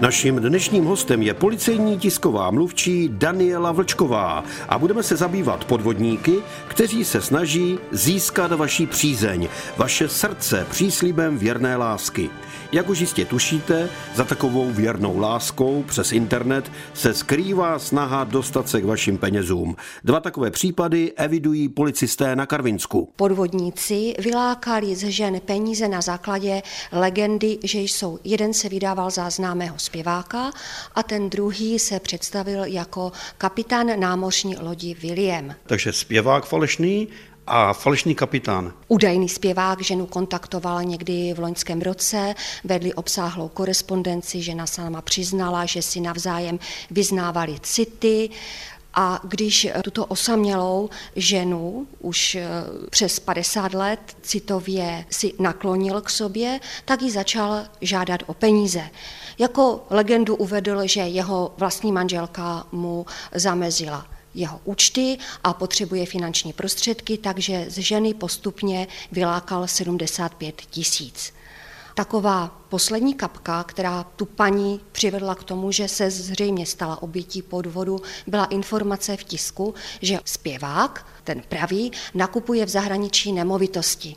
Naším dnešním hostem je policejní tisková mluvčí Daniela Vlčková a budeme se zabývat podvodníky, kteří se snaží získat vaší přízeň, vaše srdce příslibem věrné lásky. Jak už jistě tušíte, za takovou věrnou láskou přes internet se skrývá snaha dostat se k vašim penězům. Dva takové případy evidují policisté na Karvinsku. Podvodníci vylákali z žen peníze na základě legendy, že jsou jeden se vydával za známého a ten druhý se představil jako kapitán námořní lodi William. Takže zpěvák falešný a falešný kapitán. Údajný zpěvák ženu kontaktoval někdy v loňském roce, vedli obsáhlou korespondenci, žena sama přiznala, že si navzájem vyznávali city, a když tuto osamělou ženu už eh, přes 50 let citově si naklonil k sobě, tak ji začal žádat o peníze. Jako legendu uvedl, že jeho vlastní manželka mu zamezila jeho účty a potřebuje finanční prostředky, takže z ženy postupně vylákal 75 tisíc. Taková poslední kapka, která tu paní přivedla k tomu, že se zřejmě stala obětí podvodu, byla informace v tisku, že zpěvák, ten pravý, nakupuje v zahraničí nemovitosti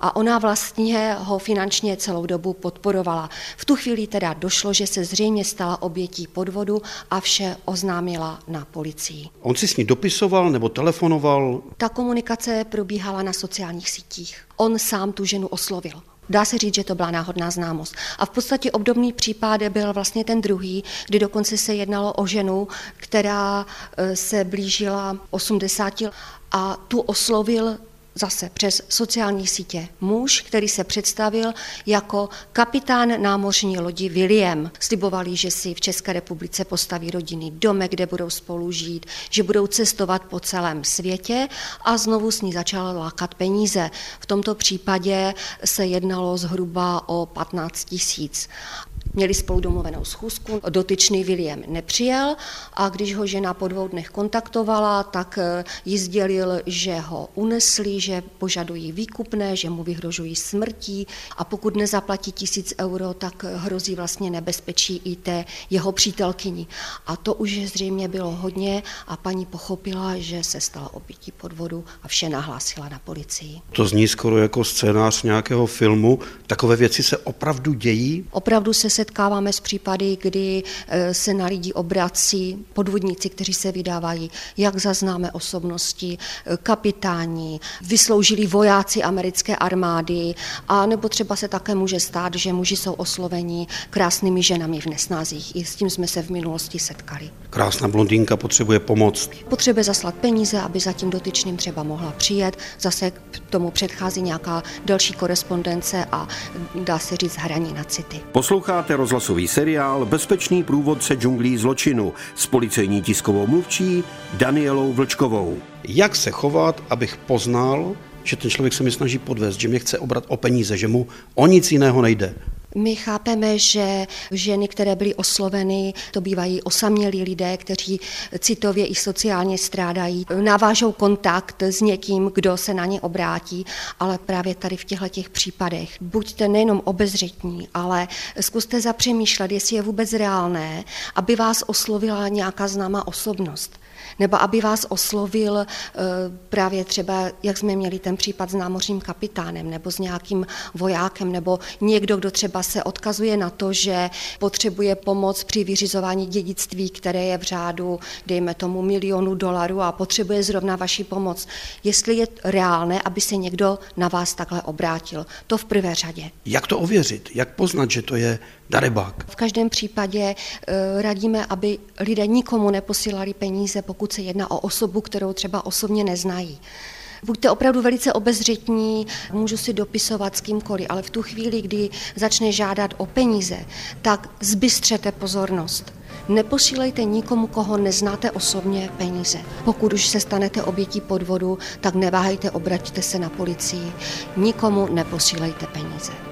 a ona vlastně ho finančně celou dobu podporovala. V tu chvíli teda došlo, že se zřejmě stala obětí podvodu a vše oznámila na policii. On si s ní dopisoval nebo telefonoval? Ta komunikace probíhala na sociálních sítích. On sám tu ženu oslovil. Dá se říct, že to byla náhodná známost. A v podstatě obdobný případ byl vlastně ten druhý, kdy dokonce se jednalo o ženu, která e, se blížila 80 a tu oslovil zase přes sociální sítě muž, který se představil jako kapitán námořní lodi William. Slibovali, že si v České republice postaví rodinný domek, kde budou spolu žít, že budou cestovat po celém světě a znovu s ní začal lákat peníze. V tomto případě se jednalo zhruba o 15 tisíc. Měli spolu domluvenou schůzku, dotyčný William nepřijel a když ho žena po dvou dnech kontaktovala, tak eh, jí sdělil, že ho unesli, že požadují výkupné, že mu vyhrožují smrtí a pokud nezaplatí tisíc euro, tak hrozí vlastně nebezpečí i té jeho přítelkyni. A to už zřejmě bylo hodně a paní pochopila, že se stala obětí podvodu a vše nahlásila na policii. To zní skoro jako scénář nějakého filmu. Takové věci se opravdu dějí? Opravdu se setkáváme s případy, kdy eh, se na lidi obrací podvodníci, kteří se vydávají jak za známé osobnosti, eh, kapitáni, vysloužili vojáci americké armády, a nebo třeba se také může stát, že muži jsou osloveni krásnými ženami v nesnázích. I s tím jsme se v minulosti setkali. Krásná blondýnka potřebuje pomoc. Potřebuje zaslat peníze, aby za tím dotyčným třeba mohla přijet. Zase k tomu předchází nějaká další korespondence a dá se říct hraní na city. Posloucháte rozhlasový seriál Bezpečný průvodce džunglí zločinu s policejní tiskovou mluvčí Danielou Vlčkovou. Jak se chovat, abych poznal, že ten člověk se mi snaží podvést, že mě chce obrat o peníze, že mu o nic jiného nejde. My chápeme, že ženy, které byly osloveny, to bývají osamělí lidé, kteří citově i sociálně strádají, navážou kontakt s někým, kdo se na ně obrátí, ale právě tady v těchto těch případech. Buďte nejenom obezřetní, ale zkuste zapřemýšlet, jestli je vůbec reálné, aby vás oslovila nějaká známá osobnost nebo aby vás oslovil eh, právě třeba, jak jsme měli ten případ s námořním kapitánem, nebo s nějakým vojákem, nebo někdo, kdo třeba se odkazuje na to, že potřebuje pomoc při vyřizování dědictví, které je v řádu, dejme tomu, milionu dolarů a potřebuje zrovna vaši pomoc. Jestli je reálné, aby se někdo na vás takhle obrátil. To v prvé řadě. Jak to ověřit? Jak poznat, že to je darebák? V každém případě eh, radíme, aby lidé nikomu neposílali peníze, pokud se jedná o osobu, kterou třeba osobně neznají. Buďte opravdu velice obezřetní, můžu si dopisovat s kýmkoliv, ale v tu chvíli, kdy začne žádat o peníze, tak zbystřete pozornost. Neposílejte nikomu, koho neznáte osobně, peníze. Pokud už se stanete obětí podvodu, tak neváhejte, obraťte se na policii. Nikomu neposílejte peníze.